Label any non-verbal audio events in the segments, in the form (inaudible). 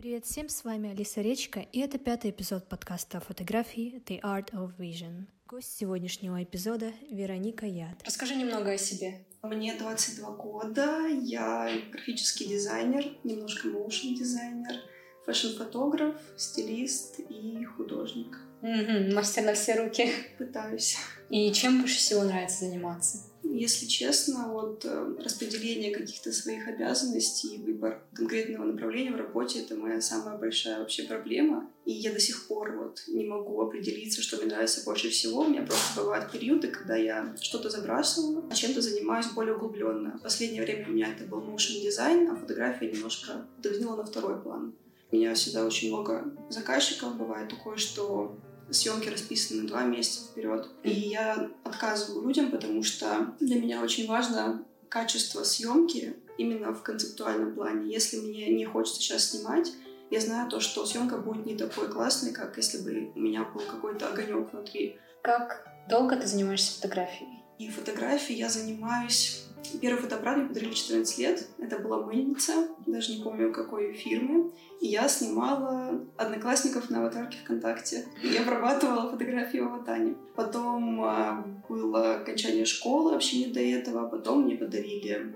Привет всем, с вами Алиса Речка, и это пятый эпизод подкаста о фотографии The Art of Vision. Гость сегодняшнего эпизода — Вероника Яд. Расскажи немного о себе. Мне 22 года, я графический дизайнер, немножко моушен дизайнер, фэшн-фотограф, стилист и художник. Угу, мастер на все руки. Пытаюсь. И чем больше всего нравится заниматься? Если честно, вот э, распределение каких-то своих обязанностей и выбор конкретного направления в работе — это моя самая большая вообще проблема. И я до сих пор вот не могу определиться, что мне нравится больше всего. У меня просто бывают периоды, когда я что-то забрасываю, а чем-то занимаюсь более углубленно. В последнее время у меня это был motion дизайн, а фотография немножко отодвинула на второй план. У меня всегда очень много заказчиков. Бывает такое, что съемки расписаны два месяца вперед. И я отказываю людям, потому что для меня очень важно качество съемки именно в концептуальном плане. Если мне не хочется сейчас снимать, я знаю то, что съемка будет не такой классной, как если бы у меня был какой-то огонек внутри. Как долго ты занимаешься фотографией? И фотографией я занимаюсь Первый фотоаппарат мне подарили 14 лет. Это была мыльница, даже не помню какой фирмы. И я снимала одноклассников на аватарке ВКонтакте. И я обрабатывала фотографии в аватане. Потом а, было окончание школы, вообще не до этого. Потом мне подарили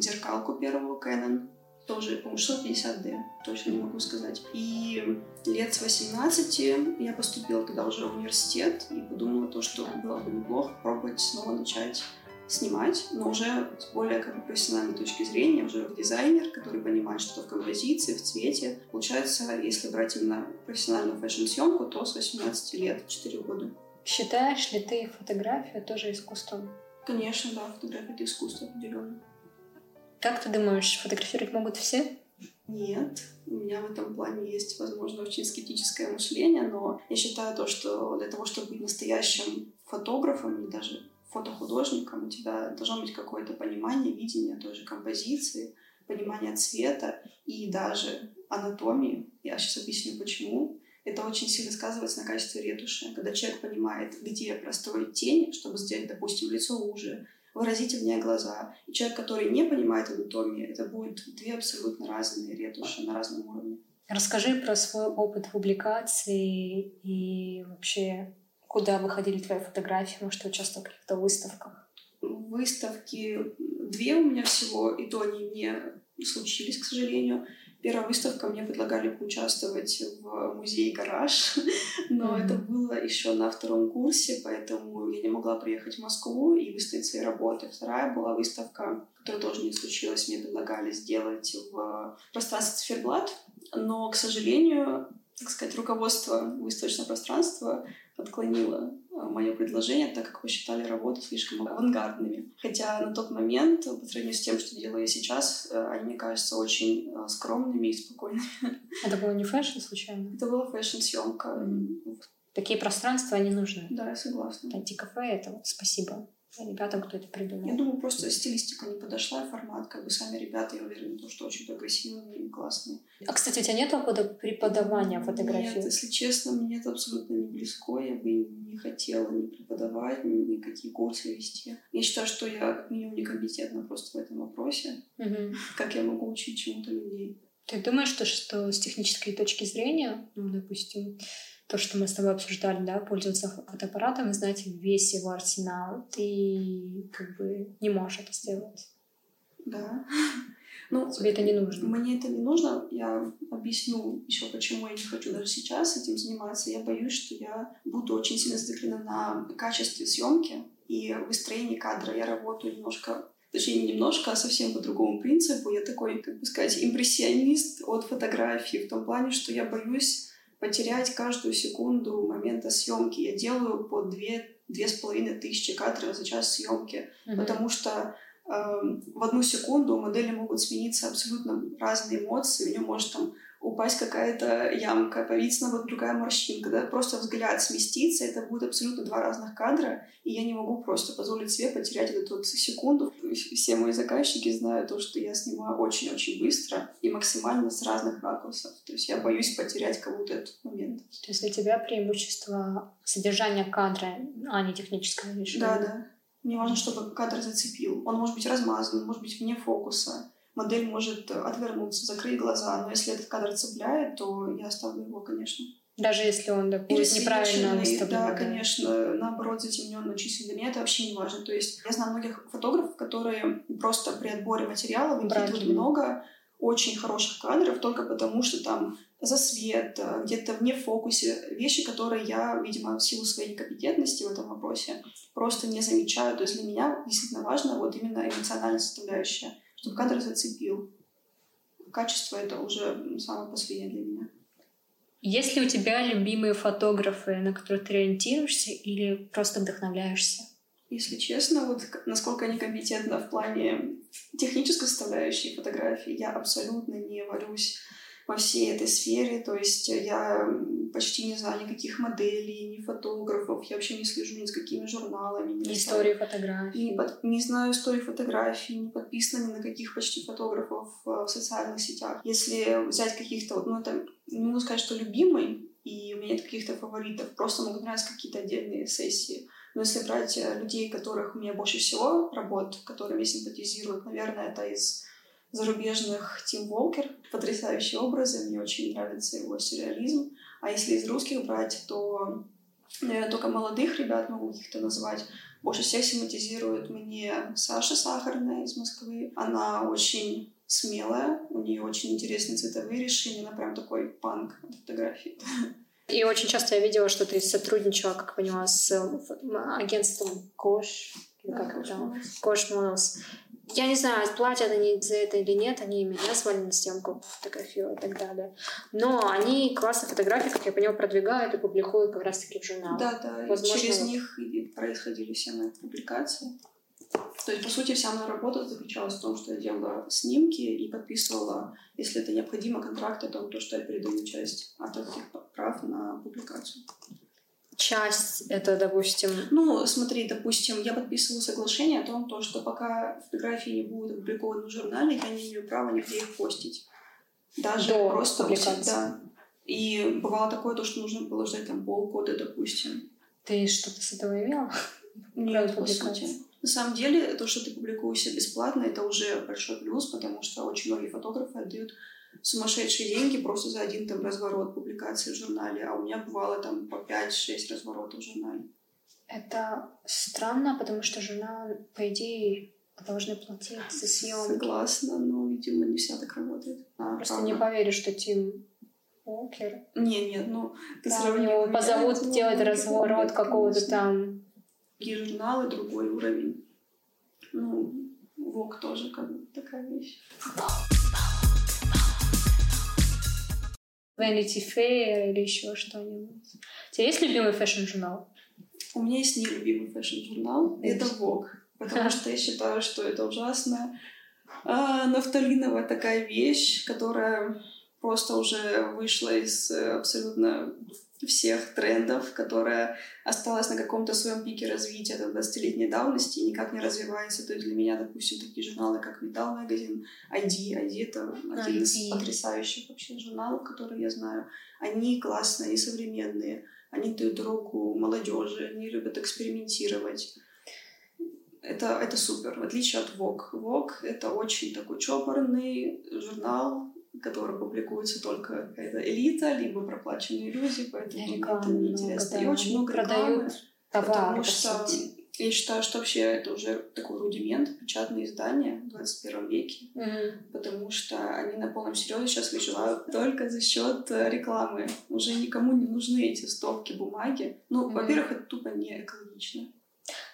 зеркалку первого Canon. Тоже, по-моему, 650D, точно не могу сказать. И лет с 18 я поступила тогда уже в университет и подумала то, что было бы неплохо пробовать снова начать снимать, но уже с более как бы, профессиональной точки зрения, уже дизайнер, который понимает, что в композиции, в цвете. Получается, если брать именно профессиональную фэшн-съемку, то с 18 лет, 4 года. Считаешь ли ты фотографию тоже искусством? Конечно, да, фотография — это искусство определенно. Как ты думаешь, фотографировать могут все? Нет, у меня в этом плане есть, возможно, очень скептическое мышление, но я считаю то, что для того, чтобы быть настоящим фотографом или даже фотохудожником, у тебя должно быть какое-то понимание, видение той же композиции, понимание цвета и даже анатомии. Я сейчас объясню, почему. Это очень сильно сказывается на качестве ретуши. Когда человек понимает, где простроить тень, чтобы сделать, допустим, лицо уже, выразительнее глаза. И человек, который не понимает анатомии, это будет две абсолютно разные ретуши на разном уровне. Расскажи про свой опыт публикации и вообще Куда выходили твои фотографии? Может, ты участвовал в каких-то выставках? Выставки две у меня всего, и то они не случились, к сожалению. Первая выставка мне предлагали поучаствовать в музее «Гараж», (laughs) но mm-hmm. это было еще на втором курсе, поэтому я не могла приехать в Москву и выставить свои работы. Вторая была выставка, которая тоже не случилась, мне предлагали сделать в пространстве «Циферблат», но, к сожалению, так сказать, руководство выставочного пространства отклонила э, мое предложение, так как посчитали работы слишком авангардными. Хотя на тот момент, по сравнению с тем, что делаю я сейчас, э, они мне кажутся очень э, скромными и спокойными. Это было не фэшн случайно? Это была фэшн-съемка. Такие пространства, они нужны. Да, я согласна. Антикафе — это спасибо ребятам, кто это придумал. Я думаю, просто стилистика не подошла, формат, как бы сами ребята, я уверена, то, что очень агрессивные и классные. А, кстати, у тебя нет опыта преподавания фотографии? Нет, если честно, мне это абсолютно не близко, я бы не хотела ни преподавать, ни никакие курсы вести. Я считаю, что я как минимум некомпетентна просто в этом вопросе. Угу. (laughs) Как я могу учить чему-то людей? Ты думаешь, что, что с технической точки зрения, ну, допустим, то, что мы с тобой обсуждали, да, пользоваться фотоаппаратом и знать весь его арсенал, ты как бы не можешь это сделать. Да. (laughs) Ну, Тебе это не нужно. Мне это не нужно. Я объясню еще, почему я не хочу даже сейчас этим заниматься. Я боюсь, что я буду очень сильно зациклена на качестве съемки и выстроении кадра. Я работаю немножко точнее, не немножко, а совсем по другому принципу. Я такой, как бы сказать, импрессионист от фотографии в том плане, что я боюсь потерять каждую секунду момента съемки. Я делаю по две, две с половиной тысячи кадров за час съемки, mm-hmm. потому что э, в одну секунду у модели могут смениться абсолютно разные эмоции. У нее может там упасть какая-то ямка, появиться вот другая морщинка, да, просто взгляд сместится, это будет абсолютно два разных кадра, и я не могу просто позволить себе потерять эту вот секунду. Все мои заказчики знают то, что я снимаю очень-очень быстро и максимально с разных ракурсов. То есть я боюсь потерять кого-то этот момент. То есть для тебя преимущество содержания кадра, а не техническое решение? Да, да. Мне важно, чтобы кадр зацепил. Он может быть размазан, может быть вне фокуса модель может отвернуться, закрыть глаза, но если этот кадр цепляет, то я оставлю его, конечно. Даже если он да, будет неправильно выставлен. Да, да, конечно, наоборот, затемнен, но чистый. Для меня это вообще не важно. То есть я знаю многих фотографов, которые просто при отборе материала выкидывают много очень хороших кадров только потому, что там за свет, э, где-то вне фокусе, вещи, которые я, видимо, в силу своей некомпетентности в этом вопросе просто не замечаю. То есть для меня действительно важно вот именно эмоциональная составляющая, чтобы кадр зацепил. Качество — это уже самое последнее для меня. Есть ли у тебя любимые фотографы, на которых ты ориентируешься или просто вдохновляешься? Если честно, вот насколько я некомпетентна в плане технической составляющей фотографии, я абсолютно не варюсь во всей этой сфере, то есть я почти не знаю никаких моделей, ни фотографов, я вообще не слежу ни с какими журналами. Не истории фотографий. Не, под, не знаю истории фотографий, не подписана ни на каких почти фотографов э, в социальных сетях. Если взять каких-то, ну это, не могу сказать, что любимый, и у меня нет каких-то фаворитов, просто могут нравиться какие-то отдельные сессии. Но если брать э, людей, которых у меня больше всего работ, которым я симпатизирую, наверное, это из зарубежных Тим Волкер. Потрясающие образы, мне очень нравится его сюрреализм. А если из русских брать, то наверное, только молодых ребят могу каких-то назвать. Больше всех симпатизирует мне Саша Сахарная из Москвы. Она очень смелая, у нее очень интересные цветовые решения, она прям такой панк фотографии. И очень часто я видела, что ты сотрудничала, как поняла, с агентством Кош, Кош Models. Я не знаю, платят они за это или нет, они меня звали на съемку, фотографию и так далее. Но они классные фотографии, как я поняла, продвигают и публикуют как раз-таки в журналах. Да, да, Возможно, через них и происходили все мои публикации. То есть, по сути, вся моя работа заключалась в том, что я делала снимки и подписывала, если это необходимо, контракты о том, что я передаю часть авторских прав на публикацию часть это, допустим... Ну, смотри, допустим, я подписываю соглашение о том, то, что пока фотографии не будут опубликованы в журнале, я не имею права нигде их постить. Даже До просто... Публикации. Да. И бывало такое, то, что нужно было ждать там полгода, допустим. Ты что-то с этого имела? Нет, по сути. На самом деле, то, что ты публикуешься бесплатно, это уже большой плюс, потому что очень многие фотографы отдают сумасшедшие деньги просто за один там разворот публикации в журнале, а у меня бывало там по 5-6 разворотов в журнале. Это странно, потому что журнал, по идее, должны платить за съемки. Согласна, но, видимо, не всё так работает. А, Просто правда. не поверишь, что Тим Уокер... Не, нет, ну... Ты да, его позовут делать разворот какого-то там... Другие журналы, другой уровень. Ну, Vogue тоже как бы такая вещь. Vanity Fair или еще что-нибудь. У тебя есть любимый фэшн-журнал? У меня есть нелюбимый фэшн-журнал. Это Vogue. Потому (laughs) что я считаю, что это ужасно а, нафталиновая такая вещь, которая просто уже вышла из э, абсолютно всех трендов, которая осталась на каком-то своем пике развития до 20-летней давности и никак не развивается. То есть для меня, допустим, такие журналы, как Metal Magazine, ID, ID — это один из потрясающих вообще журналов, которые я знаю. Они классные, они современные, они дают дорогу молодежи, они любят экспериментировать. Это, это супер, в отличие от Vogue. Vogue — это очень такой чопорный журнал, который публикуется только какая-то элита, либо проплаченные люди, поэтому Реклама это неинтересно. И очень много продают товар, потому что я считаю, что вообще это уже такой рудимент, печатные издания в 21 веке, mm-hmm. потому что они на полном серьезе сейчас выживают только за счет э, рекламы. Уже никому не нужны эти стопки бумаги. Ну, mm-hmm. во-первых, это тупо не экологично.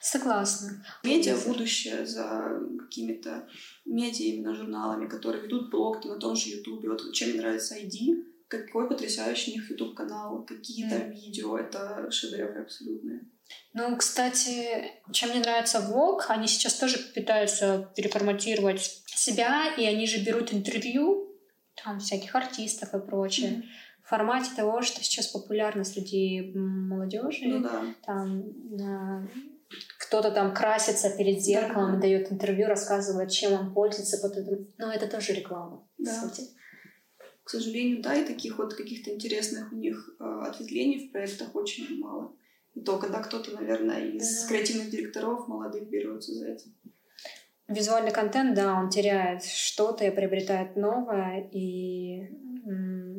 Согласна. Медиа будущее за какими-то медиа именно журналами, которые ведут блог на том же Ютубе. Вот чем мне нравится ID, какой потрясающий у них YouTube канал, какие там mm. видео, это шедевры абсолютные. Ну, кстати, чем мне нравится Vogue, они сейчас тоже пытаются переформатировать себя, и они же берут интервью там всяких артистов и прочее. Mm-hmm в формате того, что сейчас популярно среди молодежи. Ну да. Там на кто-то там красится перед зеркалом, да. дает интервью, рассказывает, чем он пользуется. Но это тоже реклама, да. по сути. К сожалению, да, и таких вот каких-то интересных у них э, ответвлений в проектах очень мало. И то, когда кто-то, наверное, из да. креативных директоров молодых берется за это. Визуальный контент, да, он теряет что-то и приобретает новое, и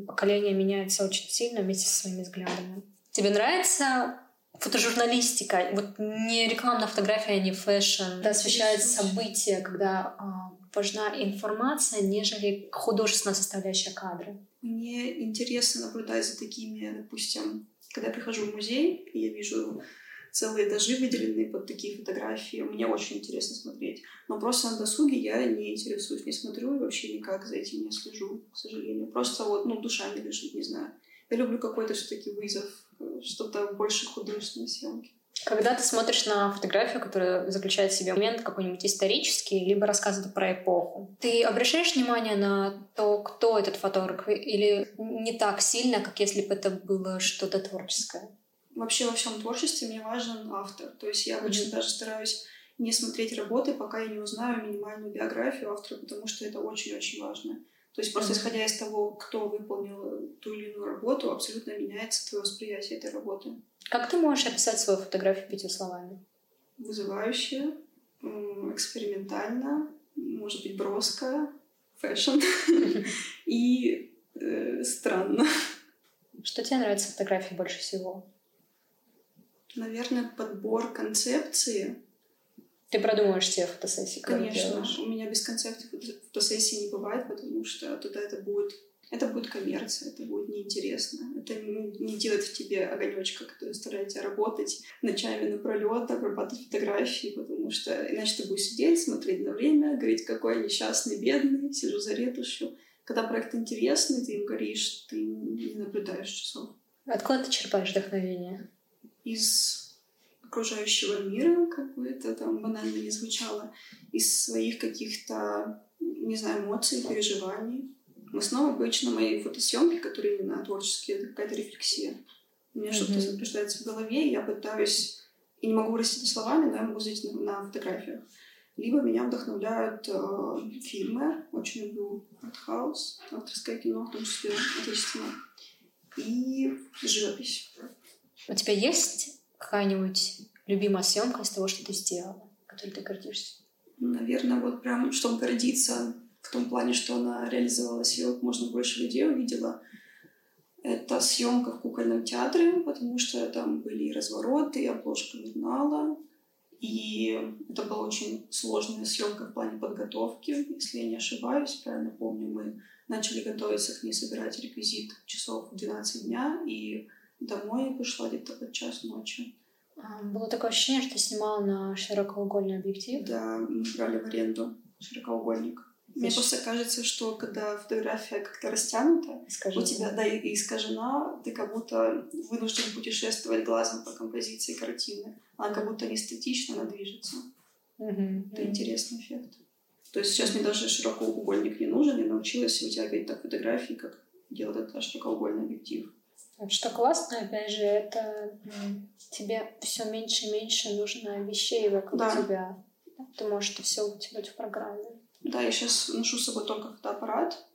поколение меняется очень сильно вместе со своими взглядами. Тебе нравится фотожурналистика? Вот не рекламная фотография, не фэшн. Когда освещают события, когда а, важна информация, нежели художественная составляющая кадра. Мне интересно наблюдать за такими, допустим, когда я прихожу в музей, и я вижу целые этажи выделенные под такие фотографии. Мне очень интересно смотреть. Но просто на досуге я не интересуюсь, не смотрю и вообще никак за этим не слежу, к сожалению. Просто вот, ну, душа не лежит, не знаю. Я люблю какой-то все-таки вызов, что-то больше художественной съемки. Когда ты смотришь на фотографию, которая заключает в себе момент какой-нибудь исторический, либо рассказывает про эпоху, ты обращаешь внимание на то, кто этот фотограф, или не так сильно, как если бы это было что-то творческое? Вообще во всем творчестве мне важен автор. То есть я обычно mm-hmm. даже стараюсь не смотреть работы, пока я не узнаю минимальную биографию автора, потому что это очень-очень важно. То есть просто исходя из того, кто выполнил ту или иную работу, абсолютно меняется твое восприятие этой работы. Как ты можешь описать свою фотографию пятью словами? Вызывающая, экспериментально, может быть, броская, фэшн (laughs) и э, странно. Что тебе нравится в фотографии больше всего? Наверное, подбор концепции. Ты продумываешь себе фотосессии, Конечно. У меня без концепции фотосессии не бывает, потому что тогда это будет это будет коммерция, это будет неинтересно. Это не делает в тебе огонечка, который заставляет тебя работать ночами напролет, обрабатывать фотографии, потому что иначе ты будешь сидеть, смотреть на время, говорить, какой я несчастный, бедный, сижу за ретушью. Когда проект интересный, ты им горишь, ты не наблюдаешь часов. Откуда ты черпаешь вдохновение? из окружающего мира, как бы это там банально не звучало, из своих каких-то, не знаю, эмоций, переживаний. В основном обычно мои фотосъемки, которые именно творческие, это какая-то рефлексия. У меня mm-hmm. что-то рождается в голове, и я пытаюсь, и не могу выразить это словами, но я могу видеть на, на фотографиях. Либо меня вдохновляют э, фильмы, очень люблю артхаус, авторское кино, в том числе отечественное, и живопись. У тебя есть какая-нибудь любимая съемка из того, что ты сделала, которой ты гордишься? Наверное, вот прям, чтобы гордиться в том плане, что она реализовалась, и вот можно больше людей увидела. Это съемка в кукольном театре, потому что там были и развороты, и обложка журнала. И это была очень сложная съемка в плане подготовки, если я не ошибаюсь, правильно помню, мы начали готовиться к ней, собирать реквизит часов в 12 дня, и Домой я пришла где-то под час ночи. А, было такое ощущение, что снимала на широкоугольный объектив? Да, мы брали в аренду широкоугольник. Мне просто кажется, что когда фотография как-то растянута, искажена. у тебя, да, и искажена, ты как будто вынужден путешествовать глазом по композиции картины. Она как будто не статична, она движется. Mm-hmm. Это интересный эффект. То есть сейчас мне даже широкоугольник не нужен, я научилась вытягивать так фотографии, как делать это широкоугольный объектив. Что классно, опять же, это тебе все меньше и меньше нужно вещей вокруг да. тебя. Ты можешь это все утянуть в программе. Да, я сейчас ношу с собой только фотоаппарат,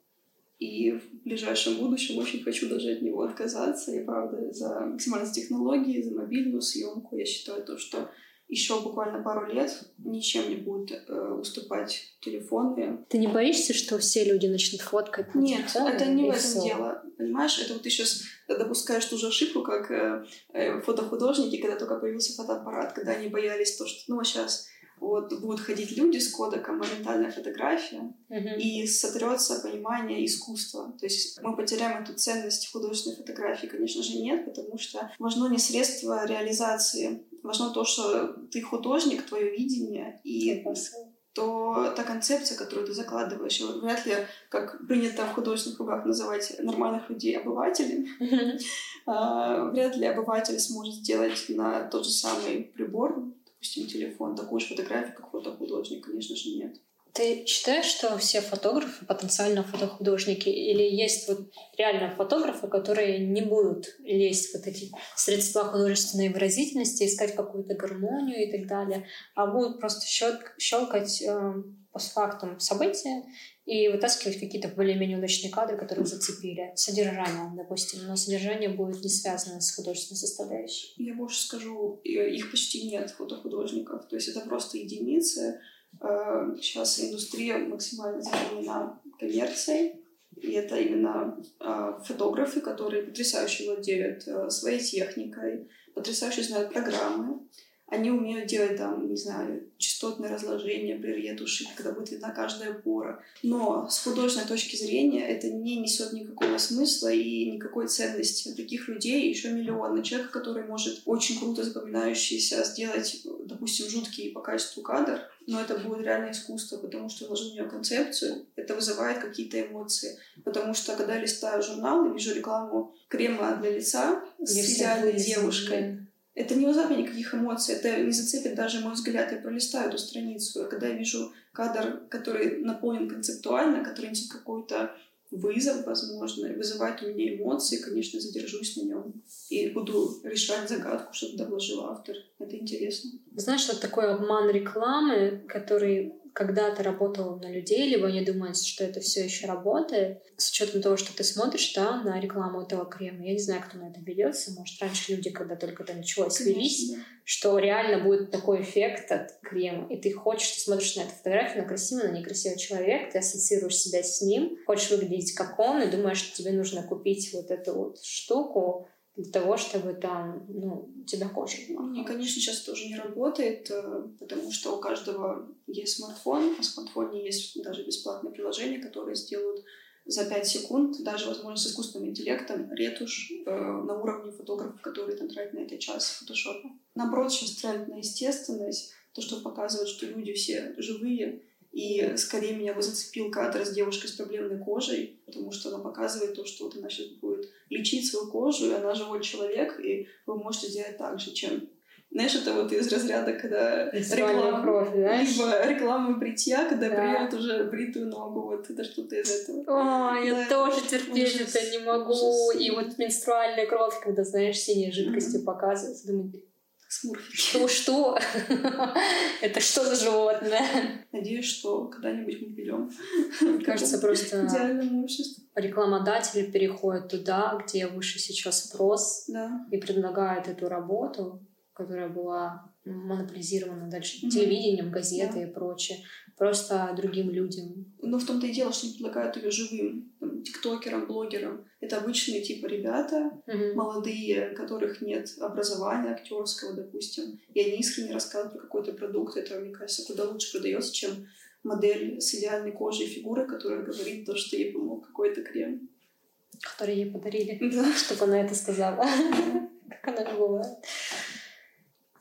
и в ближайшем будущем очень хочу даже от него отказаться. Я, правда, за максимальность технологии, за мобильную съемку. Я считаю то, что еще буквально пару лет ничем не будут э, уступать телефоны. Ты не боишься, что все люди начнут фоткать? Нет, это не в этом все. дело. Понимаешь, это вот ты сейчас допускаешь ту же ошибку, как э, э, фотохудожники, когда только появился фотоаппарат, когда они боялись то, что ну сейчас вот будут ходить люди с кодеком моментальная фотография uh-huh. и сотрется понимание искусства. То есть мы потеряем эту ценность художественной фотографии, конечно же, нет, потому что важно не средство реализации, важно то, что ты художник, твое видение и то та концепция, которую ты закладываешь, вряд ли, как принято в художественных кругах называть нормальных людей обывателями, а, вряд ли обыватель сможет сделать на тот же самый прибор, допустим, телефон, такую же фотографию, как фотохудожник, конечно же, нет. Ты считаешь, что все фотографы потенциально фотохудожники? Или есть вот реально фотографы, которые не будут лезть в вот эти средства художественной выразительности, искать какую-то гармонию и так далее, а будут просто щелкать э, постфактум события и вытаскивать какие-то более-менее удачные кадры, которые зацепили. Содержание, допустим, но содержание будет не связано с художественной составляющей. Я больше скажу, их почти нет, фотохудожников. То есть это просто единицы, Сейчас индустрия максимально захвачена коммерцией, и это именно фотографы, которые потрясающе владеют своей техникой, потрясающе знают программы, они умеют делать там, не знаю, частотное разложение при ретуши, когда будет видна каждая пора. Но с художественной точки зрения это не несет никакого смысла и никакой ценности. Таких людей еще миллионы. Человек, который может очень круто запоминающийся сделать, допустим, жуткий по качеству кадр, но это будет реально искусство, потому что вложил в нее концепцию, это вызывает какие-то эмоции. Потому что, когда листаю журнал и вижу рекламу крема для лица с идеальной девушкой, это не вызовет никаких эмоций, это не зацепит даже мой взгляд. Я пролистаю эту страницу, и когда я вижу кадр, который наполнен концептуально, который несет какой-то вызов, возможно, вызывает у меня эмоции, конечно, задержусь на нем и буду решать загадку, что туда вложил автор. Это интересно. Знаешь, что такое обман рекламы, который когда-то работал на людей, либо они думают, что это все еще работает, с учетом того, что ты смотришь да, на рекламу этого крема. Я не знаю, кто на это ведется. Может, раньше люди, когда только это началось, велись, да. что реально будет такой эффект от крема. И ты хочешь, ты смотришь на эту фотографию, на красивый, на некрасивый человек, ты ассоциируешь себя с ним, хочешь выглядеть как он, и думаешь, что тебе нужно купить вот эту вот штуку, для того, чтобы там, ну, тебя кожа была. Не, конечно, сейчас тоже не работает, э, потому что у каждого есть смартфон, а в смартфоне есть даже бесплатные приложения, которые сделают за 5 секунд, даже, возможно, с искусственным интеллектом, ретушь э, на уровне фотографов, которые там тратят на это час фотошопа. Наоборот, сейчас тренд на естественность, то, что показывает, что люди все живые, и скорее меня бы зацепил кадр с девушкой с проблемной кожей, потому что она показывает то, что вот она сейчас будет лечить свою кожу, и она живой человек, и вы можете сделать так же, чем знаешь, это вот из разряда, когда реклама, кровь, либо реклама бритья, когда да. бреют уже бритую ногу, вот это что-то из этого. О, да, я тоже терпеть это не могу. Ужас. И вот менструальная кровь, когда, знаешь, синие жидкости mm-hmm. показываются, думаю, Смурфики. Что, что? (laughs) Это что за животное? Надеюсь, что когда-нибудь мы придем. Кажется, просто. Рекламодатели переходят туда, где выше сейчас спрос, да. и предлагают эту работу, которая была монополизирована дальше mm-hmm. телевидением, газетой и прочее просто другим людям. Но в том-то и дело, что они предлагают ее живым там, тиктокерам, блогерам. Это обычные типа ребята, mm-hmm. молодые, у которых нет образования актерского, допустим, и они искренне рассказывают про какой-то продукт. Это, мне кажется, куда лучше продается, чем модель с идеальной кожей и фигурой, которая говорит то, что ей помог какой-то крем. Который ей подарили, да. чтобы она это сказала. Как она бывает.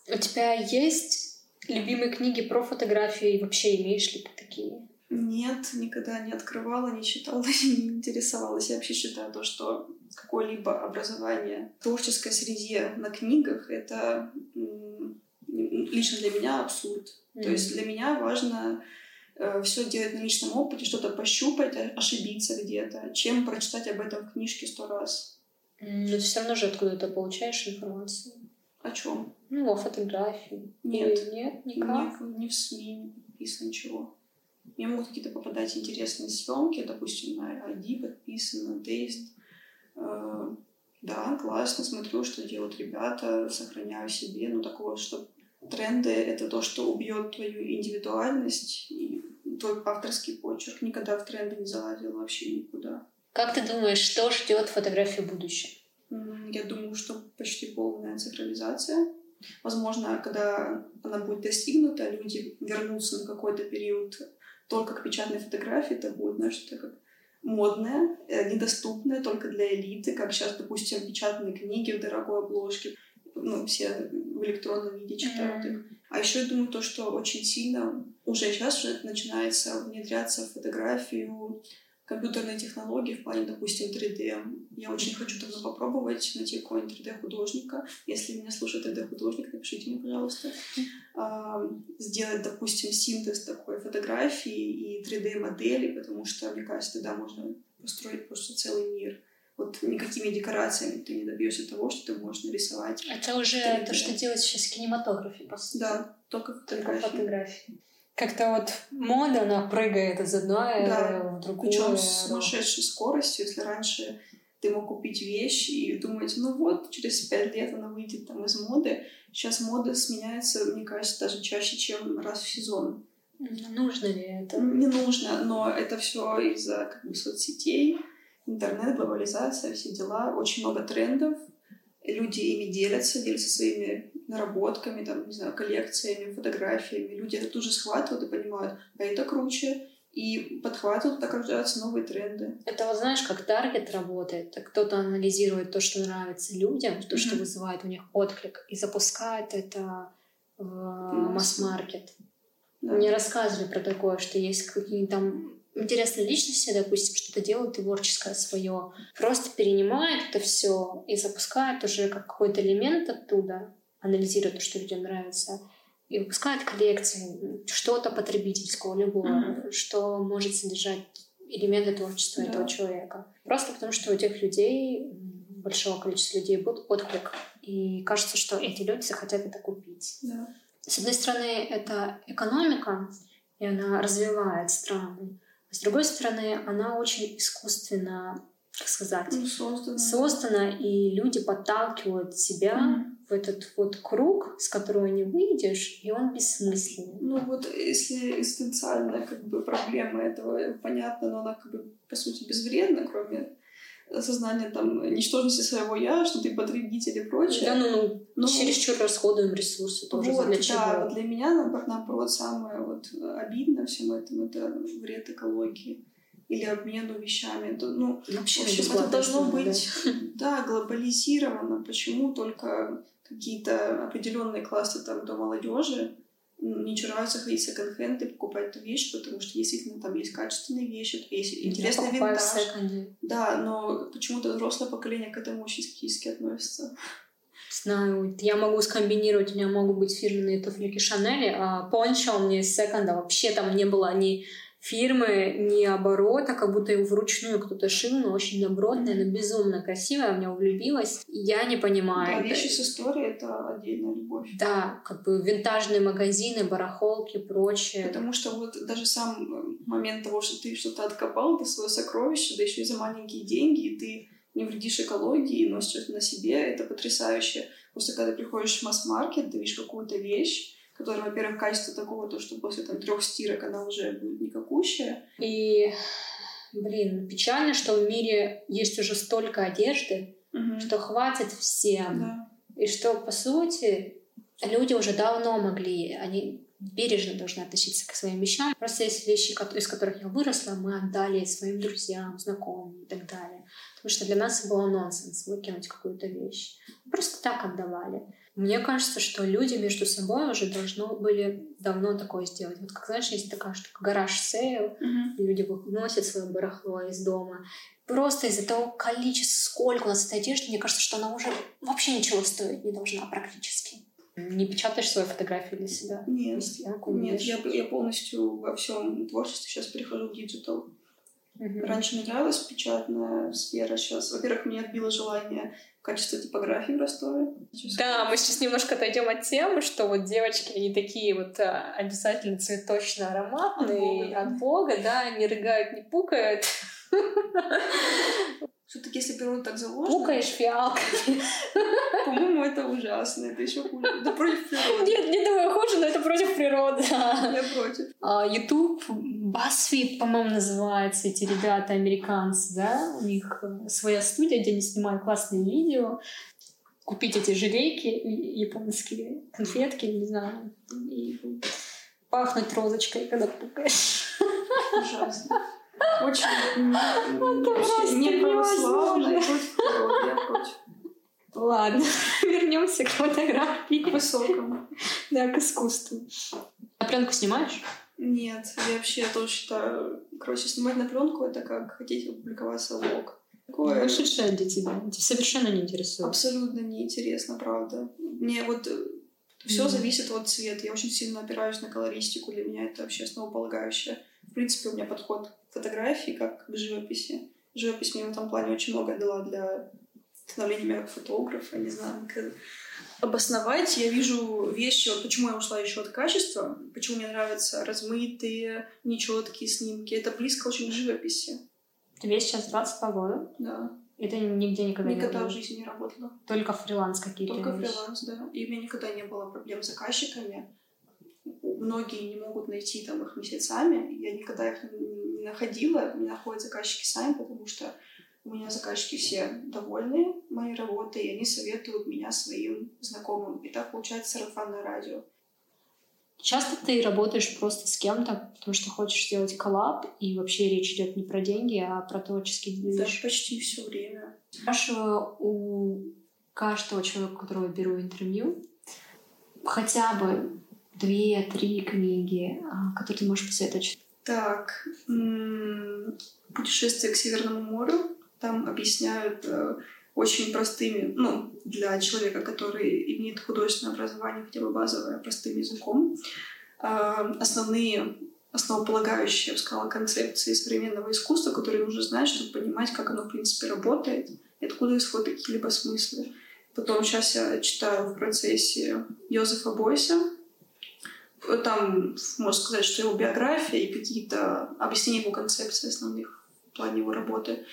У тебя есть Любимые книги про фотографию и вообще имеешь ли ты такие? Нет, никогда не открывала, не читала, (laughs) не интересовалась. Я вообще считаю то, что какое-либо образование в творческой среде на книгах — это лично для меня абсурд. Mm-hmm. То есть для меня важно э, все делать на личном опыте, что-то пощупать, ошибиться где-то, чем прочитать об этом в книжке сто раз. Но ты все равно же откуда-то получаешь информацию. О чем? Ну, о фотографии. Нет. Или нет, никак. Ни, ни в СМИ не написано ничего. Мне могут какие-то попадать интересные съемки, допустим, на ID подписано, тест. Э, да, классно, смотрю, что делают ребята, сохраняю себе. Ну, такого, что тренды — это то, что убьет твою индивидуальность и твой авторский почерк. Никогда в тренды не залазил вообще никуда. Как ты думаешь, что ждет фотографию будущего? Я думаю, что почти полная цифровизация. Возможно, когда она будет достигнута, люди вернутся на какой-то период только к печатной фотографии, это будет, знаешь, что как модное, э, недоступное только для элиты, как сейчас, допустим, печатные книги в дорогой обложке, ну, все в электронном виде читают их. А еще я думаю, то, что очень сильно уже сейчас уже начинается внедряться в фотографию компьютерные технологии в плане, допустим, 3D. Я очень хочу давно попробовать найти какого-нибудь 3D-художника. Если меня слушает 3D-художник, напишите мне, пожалуйста. А, сделать, допустим, синтез такой фотографии и 3D-модели, потому что, мне кажется, тогда можно построить просто целый мир. Вот никакими декорациями ты не добьешься того, что ты можешь нарисовать. Это уже 3D. то, что делать сейчас в кинематографе, по сути. Да, только фотографии. Только фотографии как-то вот мода, она прыгает из одной да. в другую. Причем с сумасшедшей скоростью, если раньше ты мог купить вещь и думать, ну вот, через пять лет она выйдет там из моды. Сейчас мода сменяется, мне кажется, даже чаще, чем раз в сезон. Нужно ли это? Не нужно, но это все из-за как бы, соцсетей, интернет, глобализация, все дела, очень много трендов. Люди ими делятся, делятся своими наработками, там, не знаю, коллекциями, фотографиями. Люди это тоже схватывают и понимают, а это круче, и подхватывают, так рождаются новые тренды. Это вот знаешь, как таргет работает. Кто-то анализирует то, что нравится людям, то, mm-hmm. что вызывает у них отклик, и запускает это в масс-маркет. Да. Мне рассказывали про такое, что есть какие-то там интересные личности, допустим, что-то делают творческое свое, просто перенимает это все и запускает уже как какой-то элемент оттуда, анализирует то, что людям нравится, и выпускает коллекции, что-то потребительского, любого, mm-hmm. что может содержать элементы творчества да. этого человека. Просто потому, что у тех людей, большого количества людей, будет отклик. И кажется, что эти люди захотят это купить. Да. С одной стороны, это экономика, и она развивает страны. А с другой стороны, она очень искусственно, как сказать, ну, создана. создана, и люди подталкивают себя mm в этот вот круг, с которого не выйдешь, и он бессмысленный. Ну вот если эссенциальная как бы проблема этого понятна, но она как бы по сути безвредна, кроме осознания там ничтожности своего я, что ты потребитель и прочее. Да, ну, ну, ну чересчур расходуем ресурсы тоже. Вот, для чего? да, вот для меня, наоборот, самое вот обидное всем этому это вред экологии или обмену вещами. То, ну, Вообще в общем, это должно быть да. да, глобализировано. Почему только какие-то определенные классы там до молодежи не чураются ходить в секонд-хенд и покупать эту вещь, потому что действительно там есть качественные вещи, есть интересный винтаж. Да, но почему-то взрослое поколение к этому очень скептически относится. Знаю, я могу скомбинировать, у меня могут быть фирменные туфлики Шанели, а пончо у меня из секонда вообще там не было ни фирмы не оборот, а как будто его вручную кто-то шил, но очень добротная, но безумно красивая, в него влюбилась. Я не понимаю. Да, вещи с историей — это отдельная любовь. Да, как бы винтажные магазины, барахолки, прочее. Потому что вот даже сам момент того, что ты что-то откопал, ты свое сокровище, да еще и за маленькие деньги, и ты не вредишь экологии носишь это на себе, это потрясающе. Просто когда ты приходишь в масс-маркет, ты видишь какую-то вещь, которая, во-первых, качество такого, то, что после там, трех стирок она уже будет никакущая. И, блин, печально, что в мире есть уже столько одежды, угу. что хватит всем. Да. И что, по сути, люди уже давно могли, они бережно должны относиться к своим вещам. Просто есть вещи, из которых я выросла, мы отдали своим друзьям, знакомым и так далее. Потому что для нас было нонсенс выкинуть какую-то вещь. Просто так отдавали. Мне кажется, что люди между собой уже должны были давно такое сделать. Вот как, знаешь, есть такая штука, garage sale, mm-hmm. люди выносят свое барахло из дома. Просто из-за того количества, сколько у нас этой одежды, мне кажется, что она уже вообще ничего стоить не должна практически. Не печатаешь свою фотографию для себя? Нет, нет я, я полностью во всем творчестве сейчас перехожу в digital. Угу. Раньше мне нравилась печатная сфера, сейчас, во-первых, мне отбило желание качество типографии в Ростове. Да, мы сейчас немножко отойдем от темы, что вот девочки, они такие вот а, обязательно цветочно ароматные, от Бога, от Бога да, не рыгают, не пукают. (laughs) Все-таки, если природа так заложена... Пукаешь фиалками. (laughs) По-моему, это ужасно. Это еще хуже. Это против природы. Нет, не думаю, хуже, но это против природы. Я против. А, YouTube, BuzzFeed, по-моему, называется, эти ребята американцы, да? У них э, своя студия, где они снимают классные видео. Купить эти желейки японские, конфетки, не знаю, и пахнуть розочкой, когда пукаешь. Ужасно. Очень не природы. Я против. Ладно, (laughs) вернемся к фотографии. К высокому. Да, к искусству. На пленку снимаешь? Нет, я вообще тоже считаю, короче, снимать на пленку это как хотеть опубликоваться в лог. Такое... Вышедшее для тебя. Тебя совершенно не интересует. Абсолютно не интересно, правда. Мне вот все mm. зависит от цвета. Я очень сильно опираюсь на колористику. Для меня это вообще основополагающее. В принципе, у меня подход к фотографии как к живописи. Живопись мне в этом плане очень много дала для становления меня как фотографа. Не знаю, как обосновать. Я вижу вещи, вот почему я ушла еще от качества, почему мне нравятся размытые, нечеткие снимки. Это близко очень к живописи. Тебе сейчас 22 года? Да. И ты нигде никогда, никогда не Никогда в жизни не работала. Только фриланс какие-то Только вещи. фриланс, да. И у меня никогда не было проблем с заказчиками. Многие не могут найти там их месяцами. Я никогда их не находила, не находят заказчики сами, потому что у меня заказчики все довольны моей работой, и они советуют меня своим знакомым. И так получается сарафанное радио. Часто ты работаешь просто с кем-то, потому что хочешь сделать коллаб, и вообще речь идет не про деньги, а про творческий движ? Да, почти все время. Спрашиваю у каждого человека, которого я беру интервью, хотя бы две-три книги, а, которые ты можешь посоветовать. Так, «Путешествие к Северному морю». Там объясняют э, очень простыми, ну, для человека, который имеет художественное образование, хотя бы базовое, простым языком, а, основные основополагающие, я бы сказала, концепции современного искусства, которые нужно знать, чтобы понимать, как оно, в принципе, работает, и откуда исходят какие-либо смыслы. Потом сейчас я читаю в процессе Йозефа Бойса. Там можно сказать, что его биография и какие-то объяснения его концепций основных в плане его работы.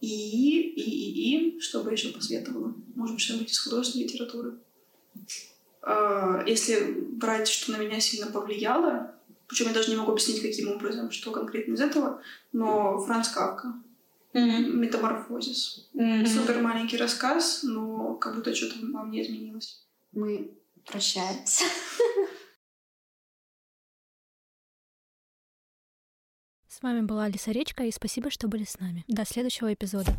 И, и, и, и, что бы еще посоветовала? Может быть, что-нибудь из художественной литературы. А, если брать, что на меня сильно повлияло, причем я даже не могу объяснить, каким образом, что конкретно из этого, но Франц Кавка. Mm-hmm. Метаморфозис. Mm-hmm. Супер маленький рассказ, но как будто что-то во мне изменилось. Мы прощаемся. (laughs) С вами была Алиса Речка, и спасибо, что были с нами. До следующего эпизода.